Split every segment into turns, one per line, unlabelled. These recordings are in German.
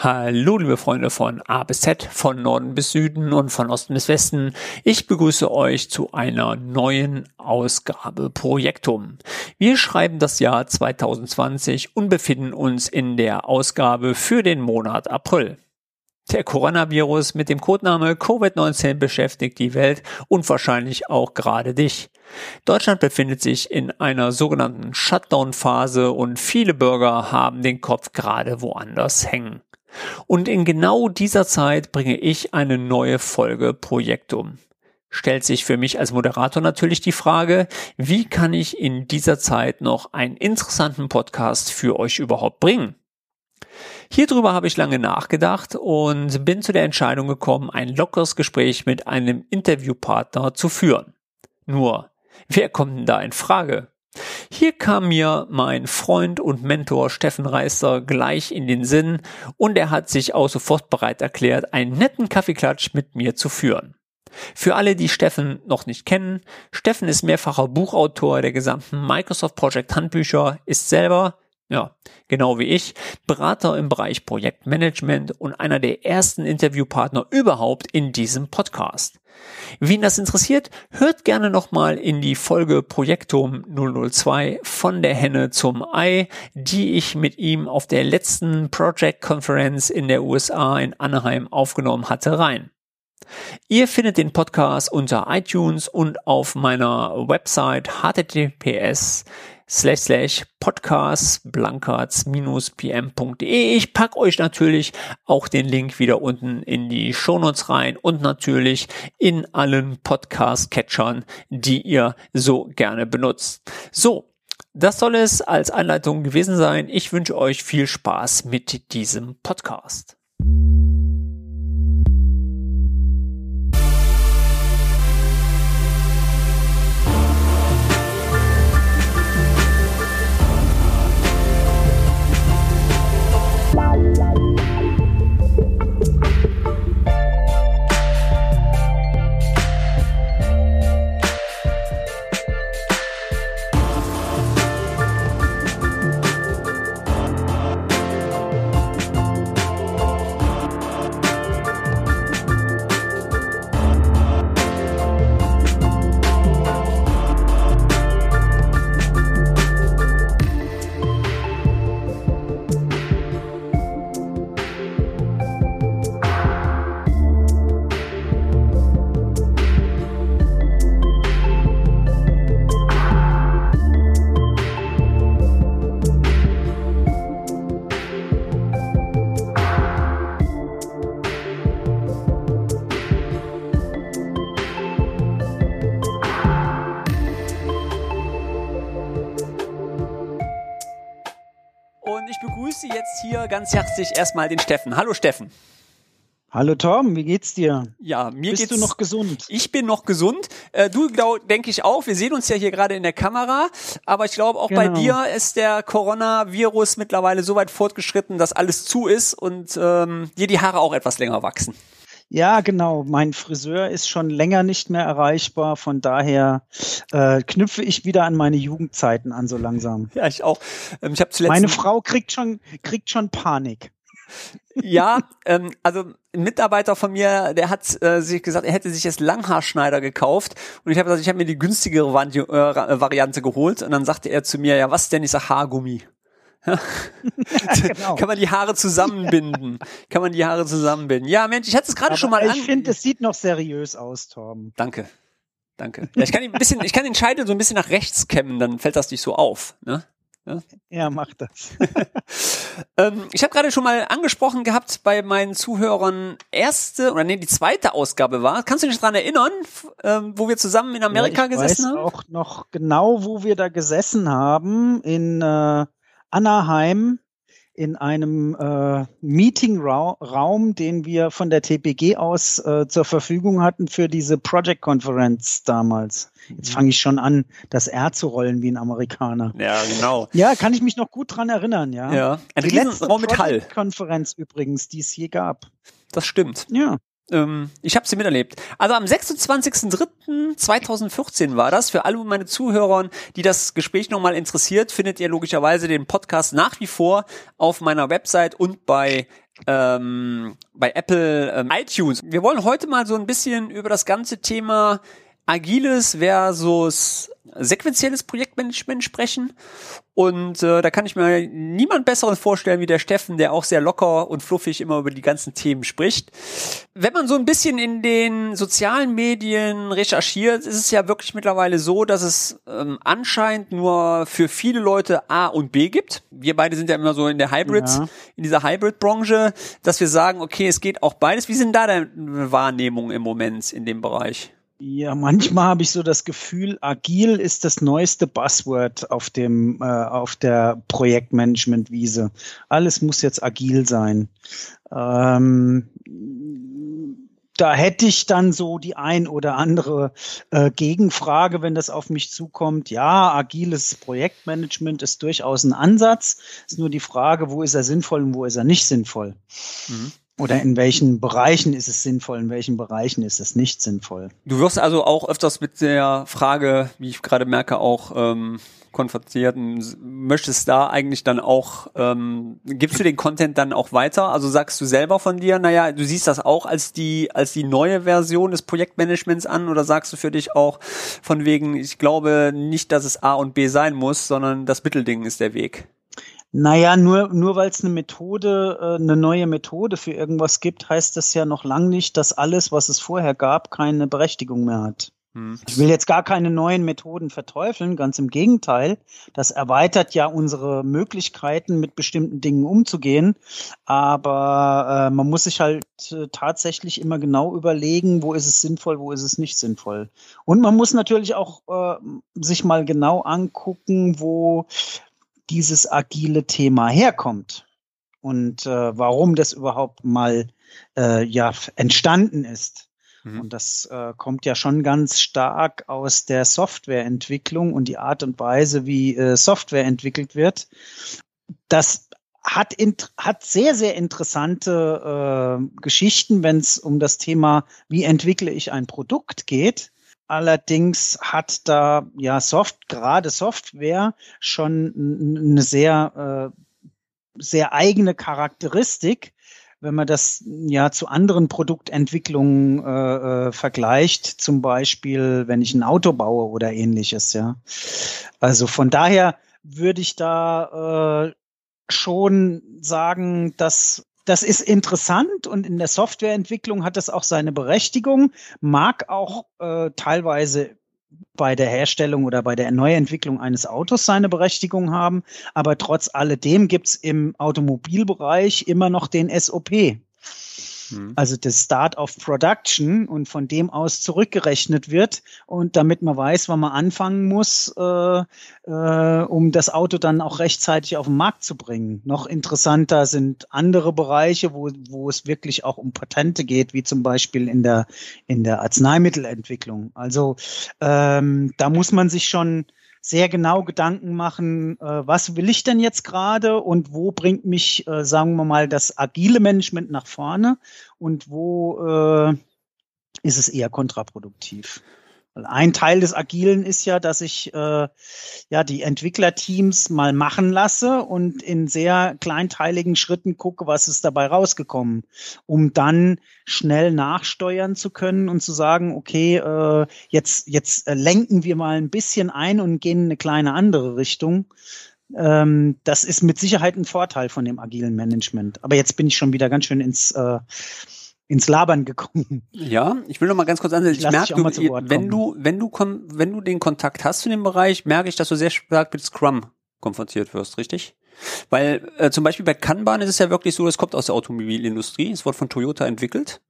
Hallo, liebe Freunde von A bis Z, von Norden bis Süden und von Osten bis Westen. Ich begrüße euch zu einer neuen Ausgabe Projektum. Wir schreiben das Jahr 2020 und befinden uns in der Ausgabe für den Monat April. Der Coronavirus mit dem Codename Covid-19 beschäftigt die Welt und wahrscheinlich auch gerade dich. Deutschland befindet sich in einer sogenannten Shutdown-Phase und viele Bürger haben den Kopf gerade woanders hängen. Und in genau dieser Zeit bringe ich eine neue Folge Projektum. Stellt sich für mich als Moderator natürlich die Frage, wie kann ich in dieser Zeit noch einen interessanten Podcast für euch überhaupt bringen? Hierüber habe ich lange nachgedacht und bin zu der Entscheidung gekommen, ein lockeres Gespräch mit einem Interviewpartner zu führen. Nur, wer kommt denn da in Frage? Hier kam mir mein Freund und Mentor Steffen Reister gleich in den Sinn und er hat sich auch sofort bereit erklärt, einen netten Kaffeeklatsch mit mir zu führen. Für alle, die Steffen noch nicht kennen, Steffen ist mehrfacher Buchautor der gesamten Microsoft Project Handbücher, ist selber ja, genau wie ich, Berater im Bereich Projektmanagement und einer der ersten Interviewpartner überhaupt in diesem Podcast. Wen das interessiert, hört gerne nochmal in die Folge Projektum 002 von der Henne zum Ei, die ich mit ihm auf der letzten Project Conference in der USA in Anaheim aufgenommen hatte, rein. Ihr findet den Podcast unter iTunes und auf meiner Website https slash slash podcast blankards-pm.de. Ich pack euch natürlich auch den Link wieder unten in die Shownotes rein und natürlich in allen Podcast-Catchern, die ihr so gerne benutzt. So, das soll es als Anleitung gewesen sein. Ich wünsche euch viel Spaß mit diesem Podcast. Ganz herzlich erstmal den Steffen. Hallo Steffen.
Hallo Tom, wie geht's dir?
Ja, mir
Bist
geht's.
du noch gesund?
Ich bin noch gesund. Äh, du denke ich auch. Wir sehen uns ja hier gerade in der Kamera, aber ich glaube auch genau. bei dir ist der Coronavirus mittlerweile so weit fortgeschritten, dass alles zu ist und ähm, dir die Haare auch etwas länger wachsen.
Ja, genau. Mein Friseur ist schon länger nicht mehr erreichbar. Von daher äh, knüpfe ich wieder an meine Jugendzeiten an, so langsam.
Ja, ich auch. Ähm, ich habe zuletzt.
Meine Frau kriegt schon, kriegt schon Panik.
Ja, ähm, also ein Mitarbeiter von mir, der hat äh, sich gesagt, er hätte sich jetzt Langhaarschneider gekauft und ich habe gesagt, ich habe mir die günstigere äh, Variante geholt und dann sagte er zu mir, ja was denn, ich sag Haargummi. Ja, genau. Kann man die Haare zusammenbinden? Kann man die Haare zusammenbinden? Ja, Mensch, ich hatte es gerade schon mal
ich an. Ich finde, es sieht noch seriös aus, Torben.
Danke. Danke. Ja, ich kann ihn ein bisschen, ich kann den Scheitel so ein bisschen nach rechts kämmen, dann fällt das nicht so auf. Ne?
Ja, ja mach das.
ähm, ich habe gerade schon mal angesprochen gehabt bei meinen Zuhörern erste oder nee, die zweite Ausgabe war. Kannst du dich daran erinnern, ähm, wo wir zusammen in Amerika
ja, ich
gesessen
weiß
haben?
auch noch genau, wo wir da gesessen haben in äh, Anaheim in einem äh, Meetingraum, den wir von der TPG aus äh, zur Verfügung hatten für diese Project Conference damals. Jetzt mhm. fange ich schon an, das R zu rollen wie ein Amerikaner.
Ja, genau.
Ja, kann ich mich noch gut dran erinnern, ja.
Ja,
ein die letzte Raum mit Hall. Konferenz übrigens, die es je gab.
Das stimmt.
Ja.
Ähm, ich habe sie miterlebt. Also am 26.03.2014 war das. Für alle meine Zuhörer, die das Gespräch nochmal interessiert, findet ihr logischerweise den Podcast nach wie vor auf meiner Website und bei ähm, bei Apple ähm, iTunes. Wir wollen heute mal so ein bisschen über das ganze Thema agiles versus sequenzielles Projektmanagement sprechen. Und äh, da kann ich mir niemand besseren vorstellen wie der Steffen, der auch sehr locker und fluffig immer über die ganzen Themen spricht. Wenn man so ein bisschen in den sozialen Medien recherchiert, ist es ja wirklich mittlerweile so, dass es ähm, anscheinend nur für viele Leute A und B gibt. Wir beide sind ja immer so in der Hybrid, ja. in dieser Hybrid-Branche, dass wir sagen, okay, es geht auch beides. Wie sind da deine Wahrnehmungen im Moment in dem Bereich?
Ja, manchmal habe ich so das Gefühl, agil ist das neueste Buzzword auf dem äh, auf der Projektmanagement-Wiese. Alles muss jetzt agil sein. Ähm, da hätte ich dann so die ein oder andere äh, Gegenfrage, wenn das auf mich zukommt. Ja, agiles Projektmanagement ist durchaus ein Ansatz. Ist nur die Frage, wo ist er sinnvoll und wo ist er nicht sinnvoll. Mhm. Oder in welchen Bereichen ist es sinnvoll, in welchen Bereichen ist es nicht sinnvoll?
Du wirst also auch öfters mit der Frage, wie ich gerade merke, auch ähm, konfrontiert. Möchtest da eigentlich dann auch, ähm, gibst du den Content dann auch weiter? Also sagst du selber von dir, naja, du siehst das auch als die, als die neue Version des Projektmanagements an oder sagst du für dich auch von wegen, ich glaube nicht, dass es A und B sein muss, sondern das Mittelding ist der Weg?
Naja, nur, nur weil es eine Methode, äh, eine neue Methode für irgendwas gibt, heißt das ja noch lang nicht, dass alles, was es vorher gab, keine Berechtigung mehr hat. Hm. Ich will jetzt gar keine neuen Methoden verteufeln, ganz im Gegenteil. Das erweitert ja unsere Möglichkeiten, mit bestimmten Dingen umzugehen. Aber äh, man muss sich halt äh, tatsächlich immer genau überlegen, wo ist es sinnvoll, wo ist es nicht sinnvoll. Und man muss natürlich auch äh, sich mal genau angucken, wo dieses agile Thema herkommt und äh, warum das überhaupt mal äh, ja entstanden ist. Mhm. Und das äh, kommt ja schon ganz stark aus der Softwareentwicklung und die Art und Weise, wie äh, Software entwickelt wird. Das hat, hat sehr, sehr interessante äh, Geschichten, wenn es um das Thema, wie entwickle ich ein Produkt geht. Allerdings hat da ja Soft, gerade Software schon eine sehr, äh, sehr eigene Charakteristik, wenn man das ja zu anderen Produktentwicklungen äh, äh, vergleicht, zum Beispiel, wenn ich ein Auto baue oder ähnliches, ja. Also von daher würde ich da äh, schon sagen, dass das ist interessant und in der Softwareentwicklung hat das auch seine Berechtigung, mag auch äh, teilweise bei der Herstellung oder bei der Neuentwicklung eines Autos seine Berechtigung haben, aber trotz alledem gibt's im Automobilbereich immer noch den SOP. Mhm. Also das Start of Production und von dem aus zurückgerechnet wird und damit man weiß, wann man anfangen muss, äh, äh, um das Auto dann auch rechtzeitig auf den Markt zu bringen. Noch interessanter sind andere Bereiche, wo, wo es wirklich auch um Patente geht, wie zum Beispiel in der, in der Arzneimittelentwicklung. Also ähm, da muss man sich schon sehr genau Gedanken machen, äh, was will ich denn jetzt gerade und wo bringt mich, äh, sagen wir mal, das agile Management nach vorne und wo äh, ist es eher kontraproduktiv. Ein Teil des Agilen ist ja, dass ich äh, ja die Entwicklerteams mal machen lasse und in sehr kleinteiligen Schritten gucke, was ist dabei rausgekommen, um dann schnell nachsteuern zu können und zu sagen, okay, äh, jetzt jetzt äh, lenken wir mal ein bisschen ein und gehen in eine kleine andere Richtung. Ähm, das ist mit Sicherheit ein Vorteil von dem agilen Management. Aber jetzt bin ich schon wieder ganz schön ins äh, ins Labern gekommen.
Ja, ich will noch mal ganz kurz ansetzen. Ich, ich merke, du, wenn du, wenn du, wenn du den Kontakt hast zu dem Bereich, merke ich, dass du sehr stark mit Scrum konfrontiert wirst, richtig? Weil äh, zum Beispiel bei Kanban ist es ja wirklich so, das kommt aus der Automobilindustrie, es wurde von Toyota entwickelt,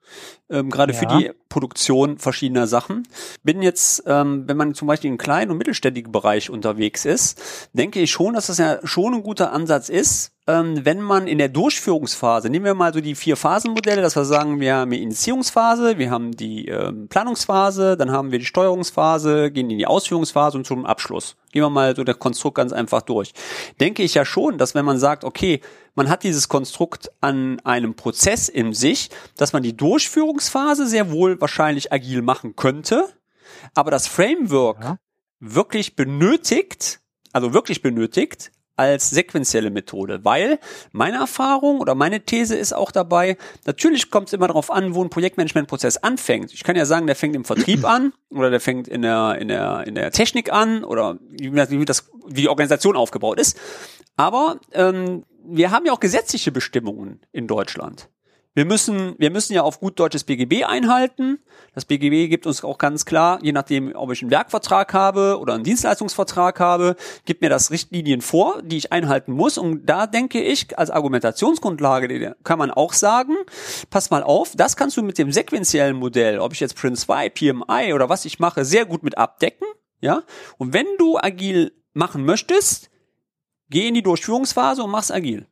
ähm, gerade ja. für die Produktion verschiedener Sachen. Bin jetzt, ähm, wenn man zum Beispiel im kleinen und mittelständigen Bereich unterwegs ist, denke ich schon, dass das ja schon ein guter Ansatz ist, ähm, wenn man in der Durchführungsphase, nehmen wir mal so die vier Phasenmodelle, dass wir sagen, wir haben die Initiierungsphase, wir haben die ähm, Planungsphase, dann haben wir die Steuerungsphase, gehen in die Ausführungsphase und zum Abschluss. Gehen wir mal so der Konstrukt ganz einfach durch. Denke ich ja schon, dass wenn man sagt, okay, man hat dieses Konstrukt an einem Prozess in sich, dass man die Durchführungsphase sehr wohl wahrscheinlich agil machen könnte, aber das Framework ja. wirklich benötigt, also wirklich benötigt, als sequenzielle Methode, weil meine Erfahrung oder meine These ist auch dabei, natürlich kommt es immer darauf an, wo ein Projektmanagementprozess anfängt. Ich kann ja sagen, der fängt im Vertrieb an oder der fängt in der, in der, in der Technik an oder wie, wie, das, wie die Organisation aufgebaut ist. Aber ähm, wir haben ja auch gesetzliche Bestimmungen in Deutschland. Wir müssen, wir müssen ja auf gut deutsches BGB einhalten. Das BGB gibt uns auch ganz klar, je nachdem, ob ich einen Werkvertrag habe oder einen Dienstleistungsvertrag habe, gibt mir das Richtlinien vor, die ich einhalten muss. Und da denke ich, als Argumentationsgrundlage kann man auch sagen, pass mal auf, das kannst du mit dem sequenziellen Modell, ob ich jetzt Prince 2, PMI oder was ich mache, sehr gut mit abdecken. Ja. Und wenn du agil machen möchtest, geh in die Durchführungsphase und mach's agil.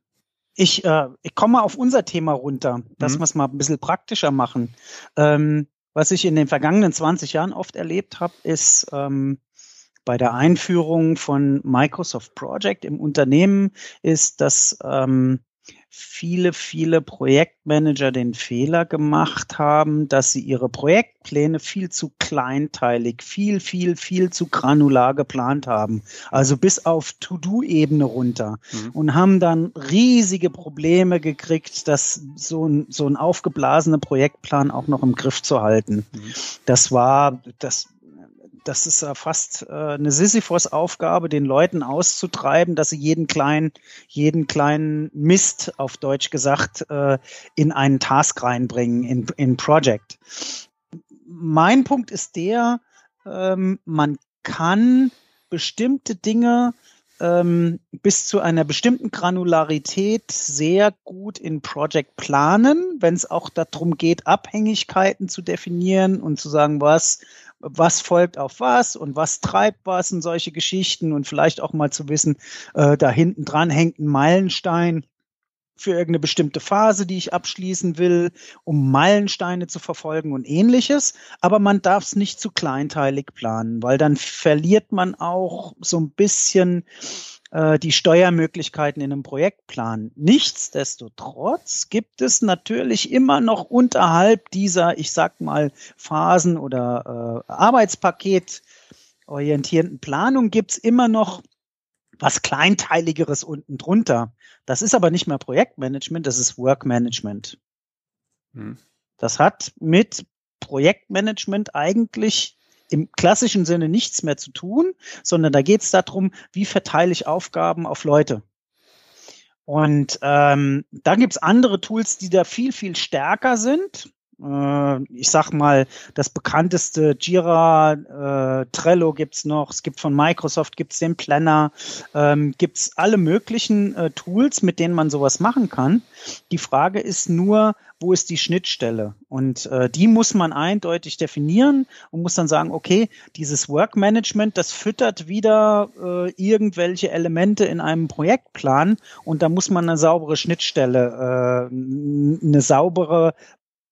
Ich, äh, ich komme auf unser Thema runter, dass mhm. wir es mal ein bisschen praktischer machen. Ähm, was ich in den vergangenen 20 Jahren oft erlebt habe, ist ähm, bei der Einführung von Microsoft Project im Unternehmen, ist, dass ähm, viele, viele Projektmanager den Fehler gemacht haben, dass sie ihre Projektpläne viel zu kleinteilig, viel, viel, viel zu granular geplant haben. Also bis auf To-Do-Ebene runter. Mhm. Und haben dann riesige Probleme gekriegt, das so ein, so ein aufgeblasener Projektplan auch noch im Griff zu halten. Mhm. Das war, das das ist ja fast äh, eine Sisyphos-Aufgabe, den Leuten auszutreiben, dass sie jeden kleinen, jeden kleinen Mist, auf Deutsch gesagt, äh, in einen Task reinbringen, in, in Project. Mein Punkt ist der, ähm, man kann bestimmte Dinge ähm, bis zu einer bestimmten Granularität sehr gut in Project planen, wenn es auch darum geht, Abhängigkeiten zu definieren und zu sagen, was was folgt auf was und was treibt was und solche Geschichten und vielleicht auch mal zu wissen, äh, da hinten dran hängt ein Meilenstein für irgendeine bestimmte Phase, die ich abschließen will, um Meilensteine zu verfolgen und ähnliches. Aber man darf es nicht zu kleinteilig planen, weil dann verliert man auch so ein bisschen äh, die Steuermöglichkeiten in einem Projektplan. Nichtsdestotrotz gibt es natürlich immer noch unterhalb dieser, ich sag mal, Phasen oder äh, Arbeitspaket orientierenden Planung gibt's immer noch was Kleinteiligeres unten drunter. Das ist aber nicht mehr Projektmanagement, das ist Workmanagement. Hm. Das hat mit Projektmanagement eigentlich im klassischen Sinne nichts mehr zu tun, sondern da geht es darum, wie verteile ich Aufgaben auf Leute. Und ähm, da gibt's andere Tools, die da viel, viel stärker sind. Äh, ich sag mal, das bekannteste Jira, äh, Trello gibt's noch, es gibt von Microsoft gibt's den Planner, ähm, gibt's alle möglichen äh, Tools, mit denen man sowas machen kann. Die Frage ist nur, wo ist die Schnittstelle? Und äh, die muss man eindeutig definieren und muss dann sagen, okay, dieses Workmanagement, das füttert wieder äh, irgendwelche Elemente in einem Projektplan und da muss man eine saubere Schnittstelle, äh, eine saubere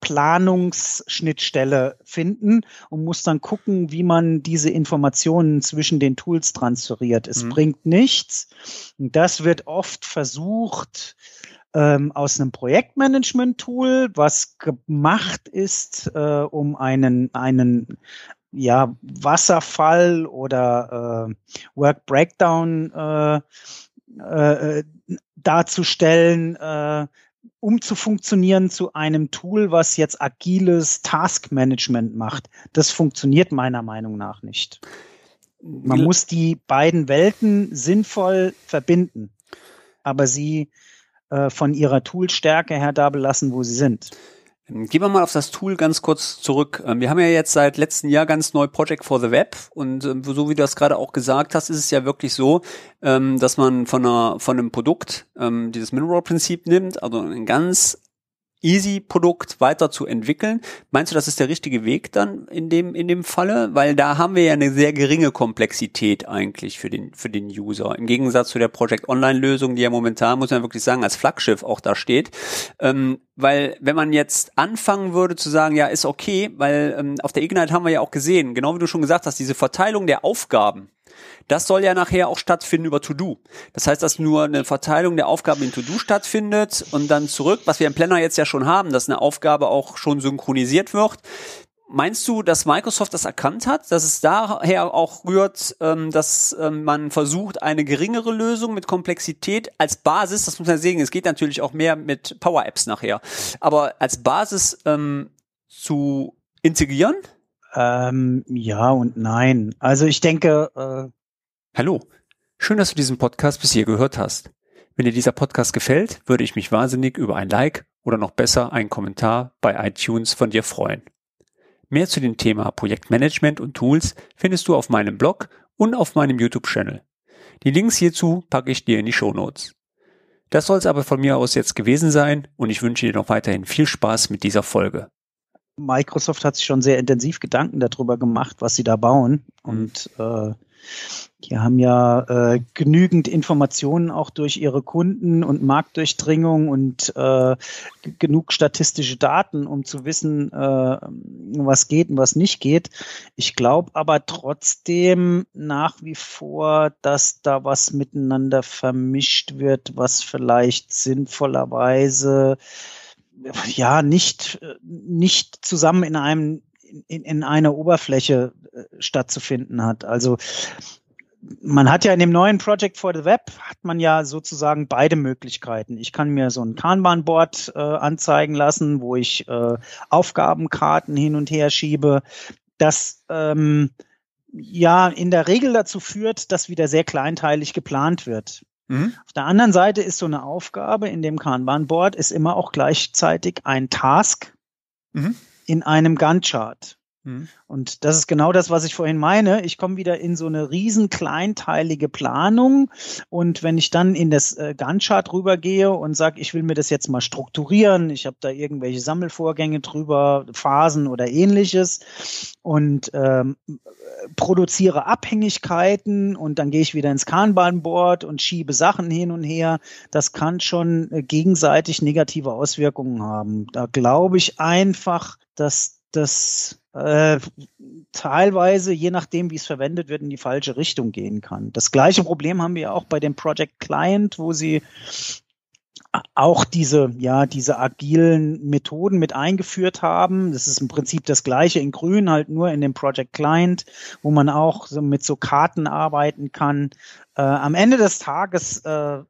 Planungsschnittstelle finden und muss dann gucken, wie man diese Informationen zwischen den Tools transferiert. Es mhm. bringt nichts. Und das wird oft versucht, ähm, aus einem Projektmanagement-Tool, was gemacht ist, äh, um einen, einen ja, Wasserfall oder äh, Work Breakdown äh, äh, darzustellen, äh, um zu funktionieren zu einem Tool, was jetzt agiles Taskmanagement macht. Das funktioniert meiner Meinung nach nicht. Man muss die beiden Welten sinnvoll verbinden, aber sie äh, von ihrer Toolstärke her da belassen, wo sie sind.
Gehen wir mal auf das Tool ganz kurz zurück. Ähm, wir haben ja jetzt seit letztem Jahr ganz neu Project for the Web und ähm, so wie du das gerade auch gesagt hast, ist es ja wirklich so, ähm, dass man von einer von einem Produkt dieses Mineral-Prinzip nimmt, also ein ganz Easy-Produkt weiter zu entwickeln. Meinst du, das ist der richtige Weg dann in dem, in dem Falle? Weil da haben wir ja eine sehr geringe Komplexität eigentlich für den, für den User. Im Gegensatz zu der Project Online-Lösung, die ja momentan, muss man wirklich sagen, als Flaggschiff auch da steht. Ähm, weil wenn man jetzt anfangen würde zu sagen, ja, ist okay, weil ähm, auf der Ignite haben wir ja auch gesehen, genau wie du schon gesagt hast, diese Verteilung der Aufgaben, das soll ja nachher auch stattfinden über To-Do. Das heißt, dass nur eine Verteilung der Aufgaben in To-Do stattfindet und dann zurück, was wir im Planner jetzt ja schon haben, dass eine Aufgabe auch schon synchronisiert wird. Meinst du, dass Microsoft das erkannt hat, dass es daher auch rührt, ähm, dass ähm, man versucht, eine geringere Lösung mit Komplexität als Basis, das muss man sehen, es geht natürlich auch mehr mit Power Apps nachher, aber als Basis ähm, zu integrieren?
Ähm, ja und nein. Also ich denke. Äh
Hallo, schön, dass du diesen Podcast bis hier gehört hast. Wenn dir dieser Podcast gefällt, würde ich mich wahnsinnig über ein Like oder noch besser einen Kommentar bei iTunes von dir freuen. Mehr zu dem Thema Projektmanagement und Tools findest du auf meinem Blog und auf meinem YouTube-Channel. Die Links hierzu packe ich dir in die Show Notes. Das soll es aber von mir aus jetzt gewesen sein und ich wünsche dir noch weiterhin viel Spaß mit dieser Folge.
Microsoft hat sich schon sehr intensiv Gedanken darüber gemacht, was sie da bauen. Und äh, die haben ja äh, genügend Informationen auch durch ihre Kunden und Marktdurchdringung und äh, genug statistische Daten, um zu wissen, äh, was geht und was nicht geht. Ich glaube aber trotzdem nach wie vor, dass da was miteinander vermischt wird, was vielleicht sinnvollerweise ja nicht, nicht zusammen in einem in, in einer Oberfläche äh, stattzufinden hat. Also man hat ja in dem neuen Project for the Web hat man ja sozusagen beide Möglichkeiten. Ich kann mir so ein Kanban-Board äh, anzeigen lassen, wo ich äh, Aufgabenkarten hin und her schiebe. Das ähm, ja in der Regel dazu führt, dass wieder sehr kleinteilig geplant wird. Mhm. Auf der anderen Seite ist so eine Aufgabe in dem Kanban-Board ist immer auch gleichzeitig ein Task mhm. in einem Gantt-Chart. Mhm. Und das ist genau das, was ich vorhin meine. Ich komme wieder in so eine riesen kleinteilige Planung. Und wenn ich dann in das äh, Gantt-Chart rübergehe und sage, ich will mir das jetzt mal strukturieren, ich habe da irgendwelche Sammelvorgänge drüber, Phasen oder ähnliches und ähm, produziere Abhängigkeiten und dann gehe ich wieder ins Kanban-Board und schiebe Sachen hin und her. Das kann schon äh, gegenseitig negative Auswirkungen haben. Da glaube ich einfach, dass das äh, teilweise, je nachdem, wie es verwendet wird, in die falsche Richtung gehen kann. Das gleiche Problem haben wir auch bei dem Project Client, wo sie auch diese, ja, diese agilen Methoden mit eingeführt haben. Das ist im Prinzip das gleiche in Grün, halt nur in dem Project Client, wo man auch so mit so Karten arbeiten kann. Äh, am Ende des Tages äh,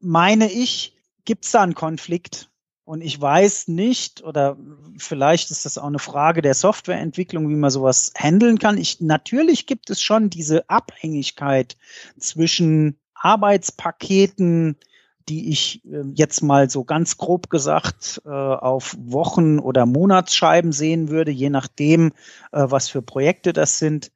meine ich, gibt es da einen Konflikt und ich weiß nicht, oder vielleicht ist das auch eine Frage der Softwareentwicklung, wie man sowas handeln kann. Ich, natürlich gibt es schon diese Abhängigkeit zwischen Arbeitspaketen, die ich äh, jetzt mal so ganz grob gesagt äh, auf Wochen- oder Monatsscheiben sehen würde, je nachdem, äh, was für Projekte das sind.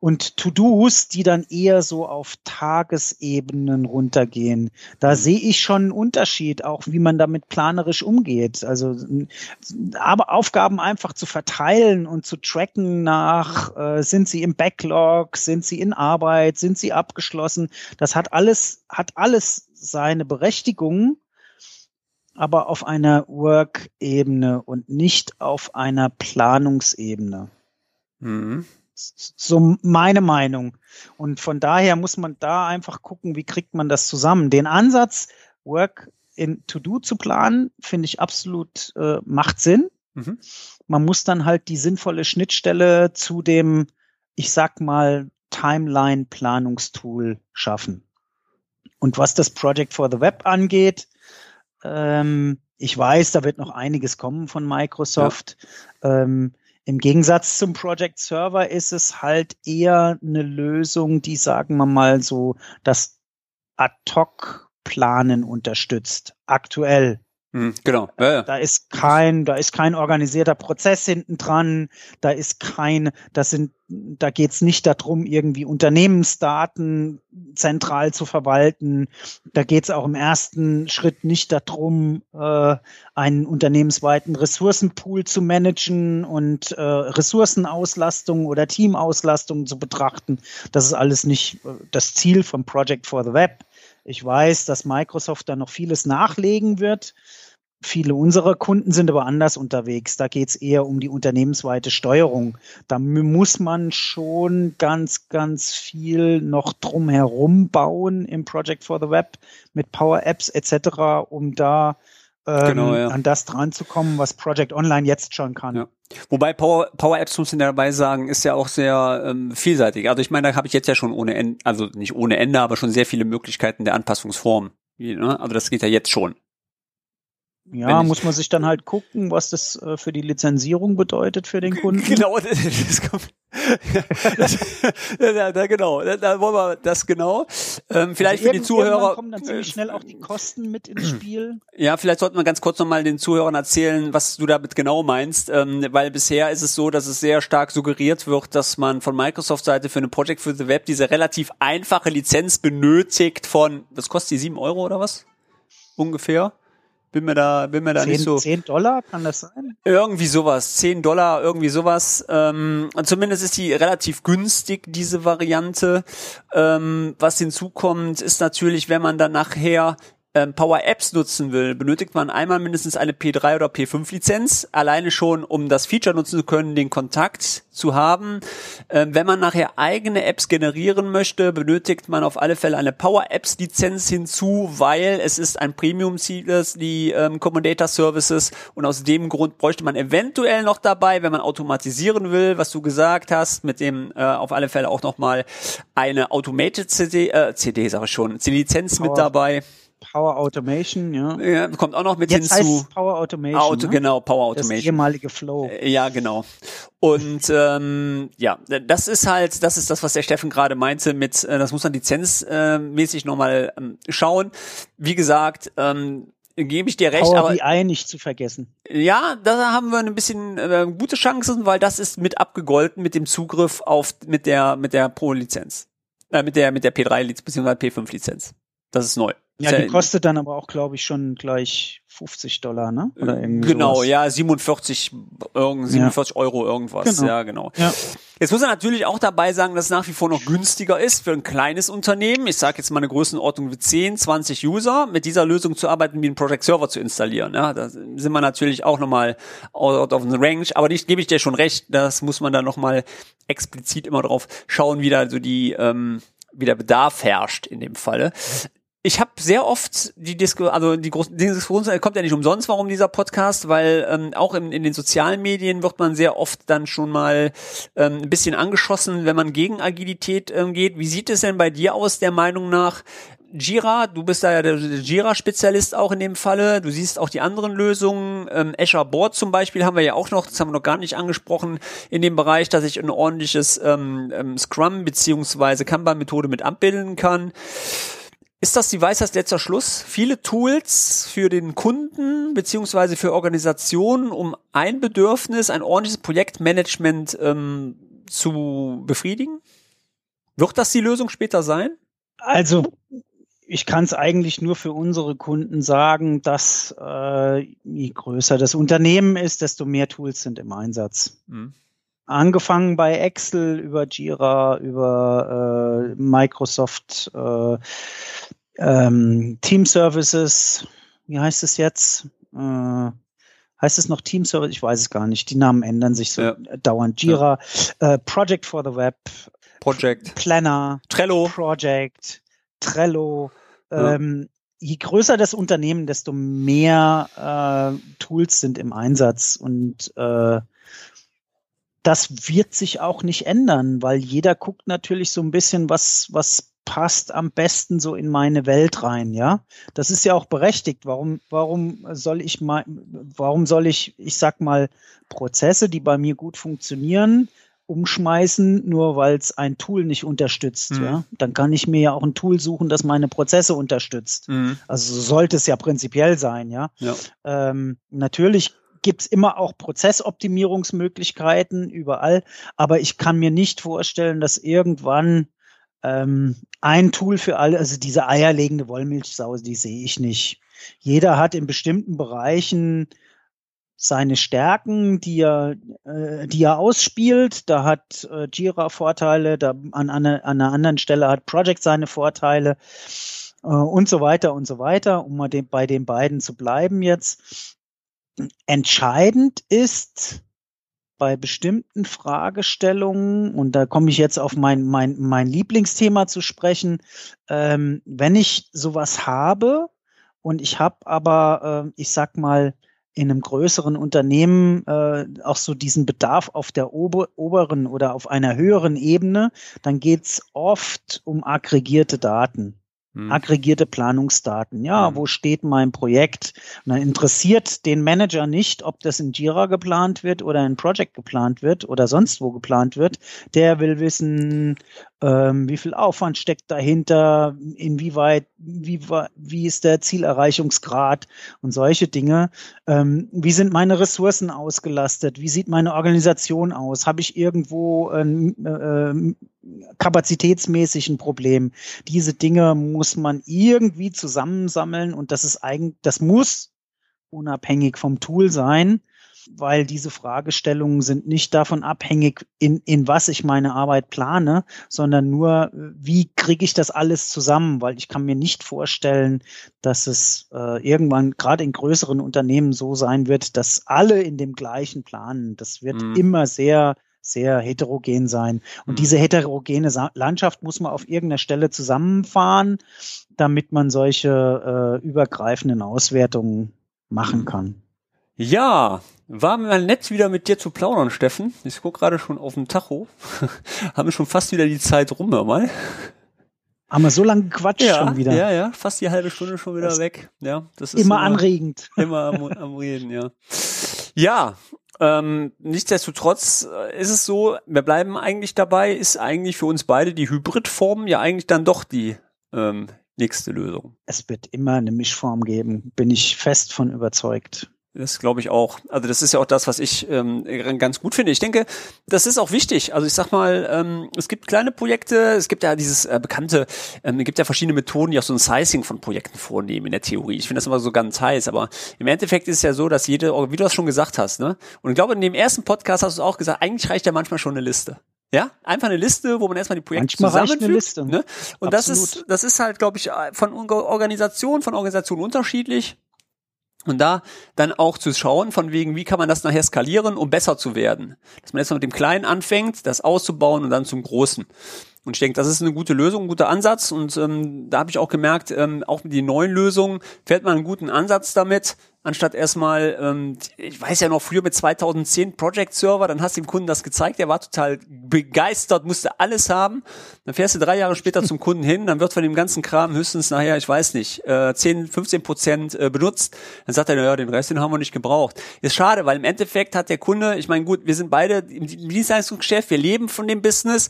Und To-Dos, die dann eher so auf Tagesebenen runtergehen. Da mhm. sehe ich schon einen Unterschied, auch wie man damit planerisch umgeht. Also aber Aufgaben einfach zu verteilen und zu tracken nach, äh, sind sie im Backlog, sind sie in Arbeit, sind sie abgeschlossen. Das hat alles, hat alles seine Berechtigung, aber auf einer Work-Ebene und nicht auf einer Planungsebene. Mhm. So meine Meinung. Und von daher muss man da einfach gucken, wie kriegt man das zusammen. Den Ansatz, Work in To-Do zu planen, finde ich absolut äh, macht Sinn. Mhm. Man muss dann halt die sinnvolle Schnittstelle zu dem, ich sag mal, Timeline-Planungstool schaffen. Und was das Project for the Web angeht, ähm, ich weiß, da wird noch einiges kommen von Microsoft. Ja. Ähm, Im Gegensatz zum Project Server ist es halt eher eine Lösung, die, sagen wir mal so, das Ad-Hoc-Planen unterstützt. Aktuell.
Mhm, genau. Ja,
ja. Da ist kein, da ist kein organisierter Prozess hinten dran. Da ist kein, das sind, da geht's nicht darum, irgendwie Unternehmensdaten zentral zu verwalten. Da geht's auch im ersten Schritt nicht darum, äh, einen unternehmensweiten Ressourcenpool zu managen und äh, Ressourcenauslastung oder Teamauslastung zu betrachten. Das ist alles nicht äh, das Ziel vom Project for the Web. Ich weiß, dass Microsoft da noch vieles nachlegen wird. Viele unserer Kunden sind aber anders unterwegs. Da geht es eher um die unternehmensweite Steuerung. Da muss man schon ganz, ganz viel noch drumherum bauen im Project for the Web mit Power Apps etc., um da ähm, genau, ja. an das dran zu kommen, was Project Online jetzt schon kann. Ja.
Wobei Power, Power Apps, muss man dabei sagen, ist ja auch sehr ähm, vielseitig. Also ich meine, da habe ich jetzt ja schon ohne Ende, also nicht ohne Ende, aber schon sehr viele Möglichkeiten der Anpassungsform. Ne? Also das geht ja jetzt schon.
Ja, muss man sich dann halt gucken, was das äh, für die Lizenzierung bedeutet für den Kunden.
Genau, das kommt. das, ja, da, genau, da, da wollen wir das genau. Ähm, vielleicht also für die Zuhörer
kommen dann ziemlich schnell auch die Kosten mit ins Spiel.
Ja, vielleicht sollten wir ganz kurz nochmal den Zuhörern erzählen, was du damit genau meinst, ähm, weil bisher ist es so, dass es sehr stark suggeriert wird, dass man von Microsoft Seite für eine Project for the Web diese relativ einfache Lizenz benötigt von, das kostet die sieben Euro oder was? Ungefähr bin mir da, bin mir da 10, nicht so.
10 Dollar kann das sein?
Irgendwie sowas. 10 Dollar, irgendwie sowas. Ähm, zumindest ist die relativ günstig, diese Variante. Ähm, was hinzukommt, ist natürlich, wenn man dann nachher ähm, Power Apps nutzen will, benötigt man einmal mindestens eine P3 oder P5 Lizenz, alleine schon, um das Feature nutzen zu können, den Kontakt zu haben. Ähm, wenn man nachher eigene Apps generieren möchte, benötigt man auf alle Fälle eine Power Apps Lizenz hinzu, weil es ist ein Premium Seedless, die ähm, Common Services und aus dem Grund bräuchte man eventuell noch dabei, wenn man automatisieren will, was du gesagt hast, mit dem äh, auf alle Fälle auch nochmal eine Automated CD, äh, CD sage ich schon, CD-Lizenz mit dabei.
Power Automation, ja.
ja. Kommt auch noch mit Jetzt hinzu.
Heißt Power Automation.
Auto, ne? Genau, Power Automation. Das
ehemalige Flow.
Äh, ja, genau. Und ähm, ja, das ist halt, das ist das, was der Steffen gerade meinte mit, äh, das muss man lizenzmäßig äh, nochmal ähm, schauen. Wie gesagt, ähm, gebe ich dir recht.
Power aber BI nicht zu vergessen.
Ja, da haben wir ein bisschen äh, gute Chancen, weil das ist mit abgegolten mit dem Zugriff auf mit der mit der Pro Lizenz, äh, mit der mit der P3 Lizenz bzw. P5 Lizenz. Das ist neu.
Ja, die kostet dann aber auch, glaube ich, schon gleich 50 Dollar, ne?
Oder irgendwie genau, sowas. ja, 47, irgend, 47 ja. Euro irgendwas. Genau. Ja, genau. Ja. Jetzt muss er natürlich auch dabei sagen, dass es nach wie vor noch günstiger ist für ein kleines Unternehmen. Ich sage jetzt mal eine Größenordnung wie 10, 20 User, mit dieser Lösung zu arbeiten, wie einen Project Server zu installieren. Ja, da sind wir natürlich auch nochmal out of the range. Aber nicht gebe ich dir schon recht, das muss man dann nochmal explizit immer drauf schauen, wie da so die ähm, wie der Bedarf herrscht in dem Falle ich habe sehr oft die Diskussion, also die große Diskussion kommt ja nicht umsonst, warum dieser Podcast, weil ähm, auch in, in den sozialen Medien wird man sehr oft dann schon mal ähm, ein bisschen angeschossen, wenn man gegen Agilität ähm, geht. Wie sieht es denn bei dir aus, der Meinung nach? Jira, du bist da ja der Jira-Spezialist auch in dem Falle. Du siehst auch die anderen Lösungen. Ähm, Azure Board zum Beispiel haben wir ja auch noch, das haben wir noch gar nicht angesprochen, in dem Bereich, dass ich ein ordentliches ähm, ähm, Scrum beziehungsweise Kanban-Methode mit abbilden kann. Ist das die Weisheit letzter Schluss? Viele Tools für den Kunden beziehungsweise für Organisationen, um ein Bedürfnis, ein ordentliches Projektmanagement ähm, zu befriedigen? Wird das die Lösung später sein?
Also ich kann es eigentlich nur für unsere Kunden sagen, dass äh, je größer das Unternehmen ist, desto mehr Tools sind im Einsatz. Mhm. Angefangen bei Excel über Jira, über äh, Microsoft äh, ähm, Team Services, wie heißt es jetzt? Äh, heißt es noch Team Service? Ich weiß es gar nicht. Die Namen ändern sich so ja. dauernd. Jira, ja. äh, Project for the Web,
Project,
Planner,
Trello,
Project, Trello. Ja. Ähm, je größer das Unternehmen, desto mehr äh, Tools sind im Einsatz und äh, das wird sich auch nicht ändern, weil jeder guckt natürlich so ein bisschen, was, was passt am besten so in meine Welt rein, ja. Das ist ja auch berechtigt. Warum, warum soll ich mal, warum soll ich, ich sag mal, Prozesse, die bei mir gut funktionieren, umschmeißen, nur weil es ein Tool nicht unterstützt, mhm. ja. Dann kann ich mir ja auch ein Tool suchen, das meine Prozesse unterstützt. Mhm. Also so sollte es ja prinzipiell sein, ja. ja. Ähm, natürlich gibt es immer auch Prozessoptimierungsmöglichkeiten überall, aber ich kann mir nicht vorstellen, dass irgendwann ähm, ein Tool für alle, also diese eierlegende Wollmilchsau, die sehe ich nicht. Jeder hat in bestimmten Bereichen seine Stärken, die er, äh, die er ausspielt. Da hat äh, Jira Vorteile, da an, an, an einer anderen Stelle hat Project seine Vorteile äh, und so weiter und so weiter, um mal den, bei den beiden zu bleiben jetzt. Entscheidend ist bei bestimmten Fragestellungen, und da komme ich jetzt auf mein, mein, mein Lieblingsthema zu sprechen, ähm, wenn ich sowas habe Und ich habe aber, äh, ich sag mal, in einem größeren Unternehmen äh, auch so diesen Bedarf auf der ober oberen oder auf einer höheren Ebene, dann geht's oft um aggregierte Daten. Hm. aggregierte Planungsdaten. Ja, hm. wo steht mein Projekt? Und dann interessiert den Manager nicht, ob das in Jira geplant wird oder in Project geplant wird oder sonst wo geplant wird. Der will wissen, ähm, wie viel Aufwand steckt dahinter, inwieweit, wie, wie ist der Zielerreichungsgrad und solche Dinge. Ähm, wie sind meine Ressourcen ausgelastet? Wie sieht meine Organisation aus? Habe ich irgendwo ein äh, kapazitätsmäßig ein Problem? Diese Dinge muss man irgendwie zusammensammeln und das ist eigentlich, das muss unabhängig vom Tool sein weil diese Fragestellungen sind nicht davon abhängig, in, in was ich meine Arbeit plane, sondern nur, wie kriege ich das alles zusammen, weil ich kann mir nicht vorstellen, dass es äh, irgendwann gerade in größeren Unternehmen so sein wird, dass alle in dem gleichen planen. Das wird mhm. immer sehr sehr heterogen sein. Und mhm. diese heterogene Landschaft muss man auf irgendeiner Stelle zusammenfahren, damit man solche äh, übergreifenden Auswertungen machen mhm. kann.
Ja, war mal nett wieder mit dir zu plaudern, Steffen. Ich gucke gerade schon auf den Tacho. Haben schon fast wieder die Zeit rum, mal.
Haben wir so lange gequatscht
ja,
schon wieder?
Ja, ja, fast die halbe Stunde schon wieder das weg. Ja,
das ist immer, immer anregend.
Immer am, am Reden, ja. Ja, ähm, nichtsdestotrotz äh, ist es so, wir bleiben eigentlich dabei, ist eigentlich für uns beide die Hybridform ja eigentlich dann doch die ähm, nächste Lösung.
Es wird immer eine Mischform geben, bin ich fest von überzeugt.
Das glaube ich auch. Also das ist ja auch das, was ich ähm, ganz gut finde. Ich denke, das ist auch wichtig. Also ich sag mal, ähm, es gibt kleine Projekte, es gibt ja dieses äh, bekannte, ähm, es gibt ja verschiedene Methoden, die auch so ein Sizing von Projekten vornehmen in der Theorie. Ich finde das immer so ganz heiß, aber im Endeffekt ist es ja so, dass jede, wie du das schon gesagt hast, ne? Und ich glaube, in dem ersten Podcast hast du auch gesagt, eigentlich reicht ja manchmal schon eine Liste. Ja, einfach eine Liste, wo man erstmal die Projekte Manchmal zusammenfügt. Liste. Ne? Und Absolut. das ist, das ist halt, glaube ich, von Organisation, von Organisation unterschiedlich. Und da dann auch zu schauen, von wegen, wie kann man das nachher skalieren, um besser zu werden. Dass man jetzt mit dem Kleinen anfängt, das auszubauen und dann zum Großen. Und ich denke, das ist eine gute Lösung, ein guter Ansatz. Und ähm, da habe ich auch gemerkt, ähm, auch mit den neuen Lösungen fährt man einen guten Ansatz damit, anstatt erstmal, ähm, ich weiß ja noch früher mit 2010 Project Server, dann hast du dem Kunden das gezeigt, der war total begeistert, musste alles haben. Dann fährst du drei Jahre später zum Kunden hin, dann wird von dem ganzen Kram höchstens nachher, ich weiß nicht, äh, 10, 15 Prozent äh, benutzt. Dann sagt er, naja, den Rest, den haben wir nicht gebraucht. Ist schade, weil im Endeffekt hat der Kunde, ich meine, gut, wir sind beide im Dienstleistungsgeschäft, wir leben von dem Business,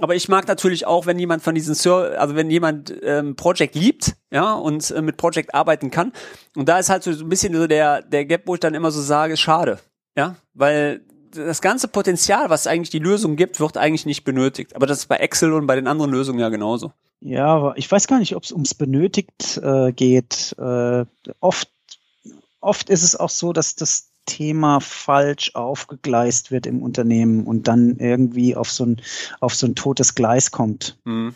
aber ich mag natürlich auch, wenn jemand von diesen Ser also wenn jemand ähm, Project liebt, ja, und äh, mit Project arbeiten kann. Und da ist halt so ein bisschen so der, der Gap, wo ich dann immer so sage, schade. Ja, weil das ganze Potenzial, was eigentlich die Lösung gibt, wird eigentlich nicht benötigt. Aber das ist bei Excel und bei den anderen Lösungen ja genauso.
Ja, aber ich weiß gar nicht, ob es ums benötigt äh, geht. Äh, oft, oft ist es auch so, dass das Thema falsch aufgegleist wird im Unternehmen und dann irgendwie auf so ein, auf so ein totes Gleis kommt.
Mhm.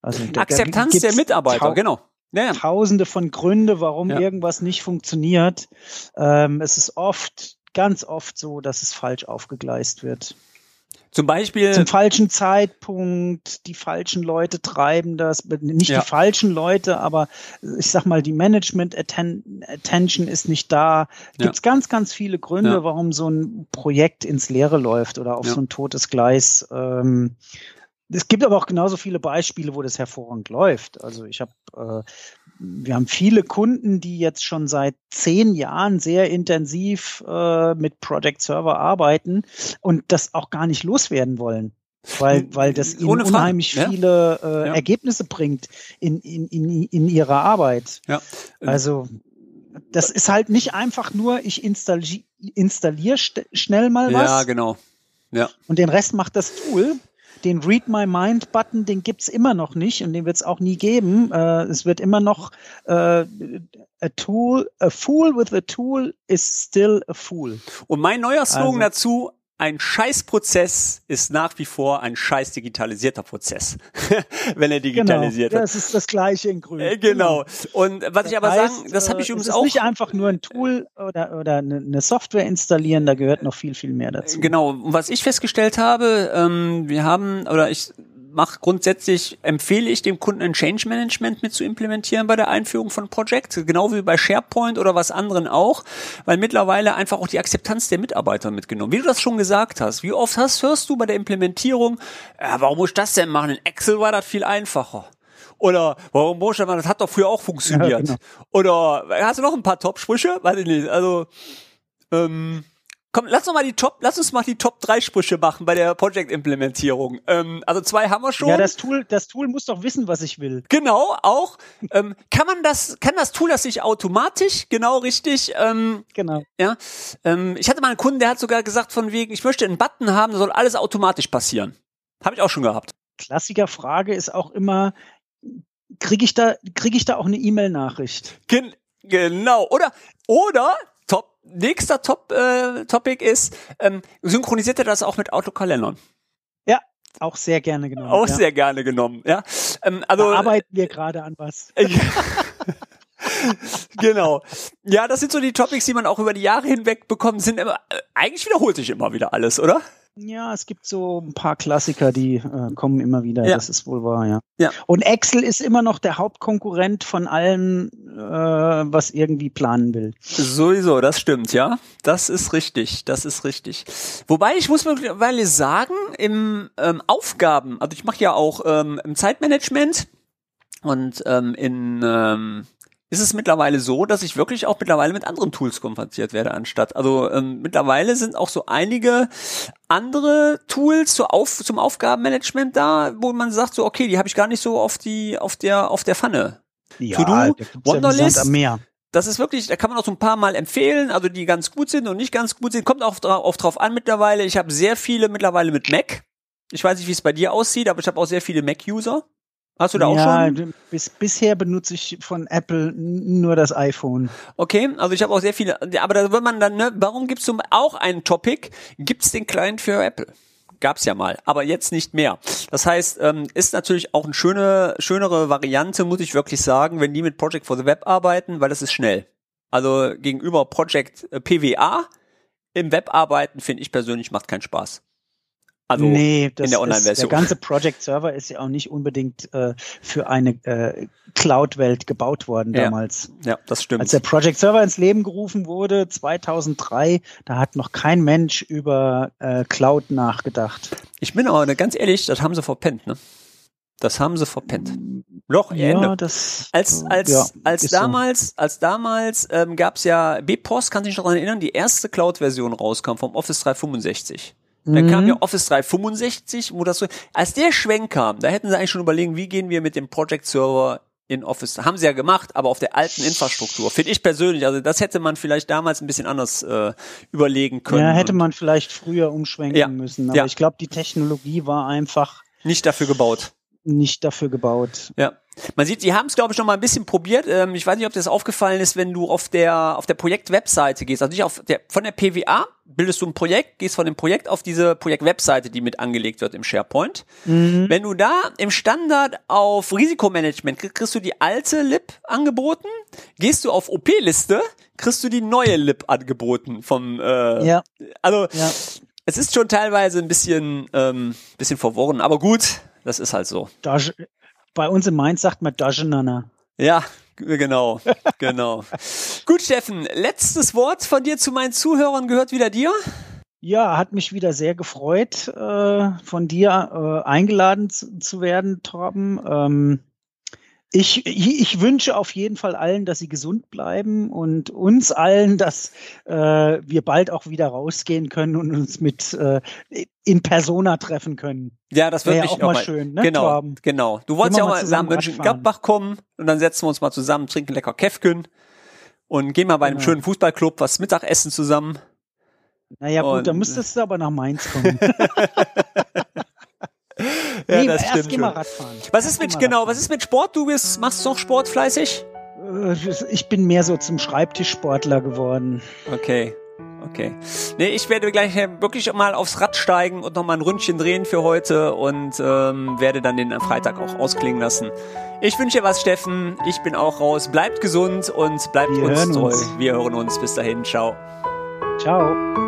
Also Akzeptanz der Mitarbeiter, genau.
Ja. Tausende von Gründe, warum ja. irgendwas nicht funktioniert. Ähm, es ist oft, ganz oft so, dass es falsch aufgegleist wird.
Zum Beispiel.
Zum falschen Zeitpunkt, die falschen Leute treiben das, nicht ja. die falschen Leute, aber ich sag mal, die Management Attention ist nicht da. Ja. ganz, ganz viele Gründe, ja. warum so ein Projekt ins Leere läuft oder auf so ein totes Gleis. Ähm, es gibt aber auch genauso viele Beispiele, wo das hervorragend läuft. Also ich habe, äh, wir haben viele Kunden, die jetzt schon seit zehn Jahren sehr intensiv äh, mit Project Server arbeiten und das auch gar nicht loswerden wollen. Weil, weil das ihnen Ohne unheimlich ja. viele äh, ja. Ergebnisse bringt in, in, in, in ihrer Arbeit. Ja. Also das ist halt nicht einfach nur, ich installiere installier schnell mal was.
Ja, genau. Ja.
Und den Rest macht das Tool den Read My Mind Button, den gibt's immer noch nicht und den wird es auch nie geben. Äh, es wird immer noch äh, a tool, a fool with a tool is still a fool.
Und mein neuer Slogan also, dazu, ein Scheißprozess ist nach wie vor ein scheiß digitalisierter Prozess, wenn er digitalisiert
genau, Das ist das Gleiche in Grün.
Äh, genau. Und was das ich aber heißt, sagen, das habe ich äh, übrigens auch.
Nicht einfach nur ein Tool oder oder eine Software installieren, da gehört noch viel viel mehr dazu.
Genau. Und was ich festgestellt habe, ähm, wir haben oder ich mach grundsätzlich, empfehle ich dem Kunden ein Change Management mit zu implementieren bei der Einführung von Project, genau wie bei SharePoint oder was anderen auch, weil mittlerweile einfach auch die Akzeptanz der Mitarbeiter mitgenommen. Wie du das schon gesagt hast, wie oft hast, hörst du bei der Implementierung, äh, warum muss ich das denn machen? In Excel war das viel einfacher. Oder warum muss ich das? Das hat doch früher auch funktioniert. Ja, genau. Oder hast du noch ein paar Top-Sprüche? Weiß ich nicht. Also ähm, Komm, lass uns mal die Top, lass uns mal die Top 3 Sprüche machen bei der Project-Implementierung. Ähm, also zwei haben wir schon.
Ja, das Tool, das Tool muss doch wissen, was ich will.
Genau, auch. ähm, kann man das, kann das Tool das sich automatisch, genau richtig, ähm,
genau.
Ja. Ähm, ich hatte mal einen Kunden, der hat sogar gesagt von wegen, ich möchte einen Button haben, da soll alles automatisch passieren. Habe ich auch schon gehabt.
Klassikerfrage ist auch immer, kriege ich da, kriege ich da auch eine E-Mail-Nachricht?
Gen genau. Oder, oder nächster Top, äh, Topic ist, ähm, synchronisiert er das auch mit Autokalendern?
Ja, auch sehr gerne genommen.
Auch
ja.
sehr gerne genommen, ja. Ähm, also,
da arbeiten wir gerade an was.
genau. Ja, das sind so die Topics, die man auch über die Jahre hinweg bekommt. Sind immer, äh, eigentlich wiederholt sich immer wieder alles, oder?
Ja, es gibt so ein paar Klassiker, die äh, kommen immer wieder.
Ja.
Das ist wohl wahr, ja.
Ja.
Und Excel ist immer noch der Hauptkonkurrent von allem, äh, was irgendwie planen will.
Sowieso, das stimmt, ja. Das ist richtig, das ist richtig. Wobei ich muss mittlerweile sagen, im ähm, Aufgaben, also ich mache ja auch ähm, im Zeitmanagement und ähm, in ähm, ist es mittlerweile so, dass ich wirklich auch mittlerweile mit anderen Tools konfrontiert werde anstatt. Also ähm, mittlerweile sind auch so einige andere Tools zur Auf, zum Aufgabenmanagement da, wo man sagt so, okay, die habe ich gar nicht so auf die auf der auf der Pfanne.
Ja, To-Do, Wonderlist, ja
das ist wirklich, da kann man auch so ein paar Mal empfehlen, also die ganz gut sind und nicht ganz gut sind. Kommt auch drauf, drauf an mittlerweile. Ich habe sehr viele mittlerweile mit Mac. Ich weiß nicht, wie es bei dir aussieht, aber ich habe auch sehr viele Mac-User. Hast du da auch ja, schon?
Bis, bisher benutze ich von Apple nur das iPhone.
Okay, also ich habe auch sehr viele, aber da wird man dann, ne, warum gibt's so auch einen Topic? Gibt's den Client für Apple? Gab's ja mal, aber jetzt nicht mehr. Das heißt, ähm, ist natürlich auch eine schöne, schönere Variante, muss ich wirklich sagen, wenn die mit Project for the Web arbeiten, weil das ist schnell. Also gegenüber Project äh, PWA im Web arbeiten, finde ich persönlich, macht keinen Spaß.
Also nee, in der Online-Version. Der ganze Project Server ist ja auch nicht unbedingt äh, für eine äh, Cloud-Welt gebaut worden damals.
Ja, das stimmt.
Als der Project Server ins Leben gerufen wurde, 2003, da hat noch kein Mensch über äh, Cloud nachgedacht.
Ich bin aber ganz ehrlich, das haben sie verpennt, ne? Das haben sie verpennt. Loch
ja, Ende. Das,
als als ja, als damals so. als damals ähm, gab es ja BPOS, kann sich noch daran erinnern, die erste Cloud-Version rauskam vom Office 365. Dann mhm. kam ja Office 365, wo das so, als der Schwenk kam, da hätten sie eigentlich schon überlegen, wie gehen wir mit dem Project Server in Office. Haben sie ja gemacht, aber auf der alten Infrastruktur. Finde ich persönlich. Also das hätte man vielleicht damals ein bisschen anders äh, überlegen können. Ja,
hätte man vielleicht früher umschwenken ja. müssen. Aber ja. ich glaube, die Technologie war einfach
nicht dafür gebaut.
Nicht dafür gebaut.
Ja. Man sieht, sie haben es, glaube ich, noch mal ein bisschen probiert. Ähm, ich weiß nicht, ob dir das aufgefallen ist, wenn du auf der auf der Projekt-Webseite gehst. Also nicht auf der von der PWA bildest du ein Projekt, gehst von dem Projekt auf diese Projekt-Webseite, die mit angelegt wird im SharePoint. Mhm. Wenn du da im Standard auf Risikomanagement kriegst, kriegst du die alte LIP angeboten. Gehst du auf OP-Liste, kriegst du die neue LIP angeboten vom. Äh,
ja.
Also ja. es ist schon teilweise ein bisschen ähm, bisschen verworren, aber gut. Das ist halt so.
Da, bei uns in Mainz sagt man Dagenana.
Ja, genau, genau. Gut, Steffen, letztes Wort von dir zu meinen Zuhörern gehört wieder dir.
Ja, hat mich wieder sehr gefreut, äh, von dir äh, eingeladen zu, zu, werden, Torben. Ähm, ich, ich wünsche auf jeden Fall allen, dass sie gesund bleiben und uns allen, dass äh, wir bald auch wieder rausgehen können und uns mit äh, in Persona treffen können.
Ja, das wird ja auch mal schön, ne? Genau, Torben? genau. Du wolltest ja auch mal nach Mönchengladbach kommen und dann setzen wir uns mal zusammen, trinken lecker Käfken und gehen mal bei einem genau. schönen Fußballclub was Mittagessen zusammen.
Naja gut, dann müsstest du aber nach Mainz kommen.
ja, nee, das stimmt schon. Was ist mit, genau, was ist mit Sport? Du bist, machst du noch Sport fleißig?
Äh, ich bin mehr so zum Schreibtischsportler geworden.
Okay. Okay. Nee, ich werde gleich wirklich mal aufs Rad steigen und nochmal ein Ründchen drehen für heute und ähm, werde dann den Freitag auch ausklingen lassen. Ich wünsche dir was, Steffen. Ich bin auch raus. Bleibt gesund und bleibt
Wir
uns treu. Uns. Wir hören uns. Bis dahin. Ciao.
Ciao.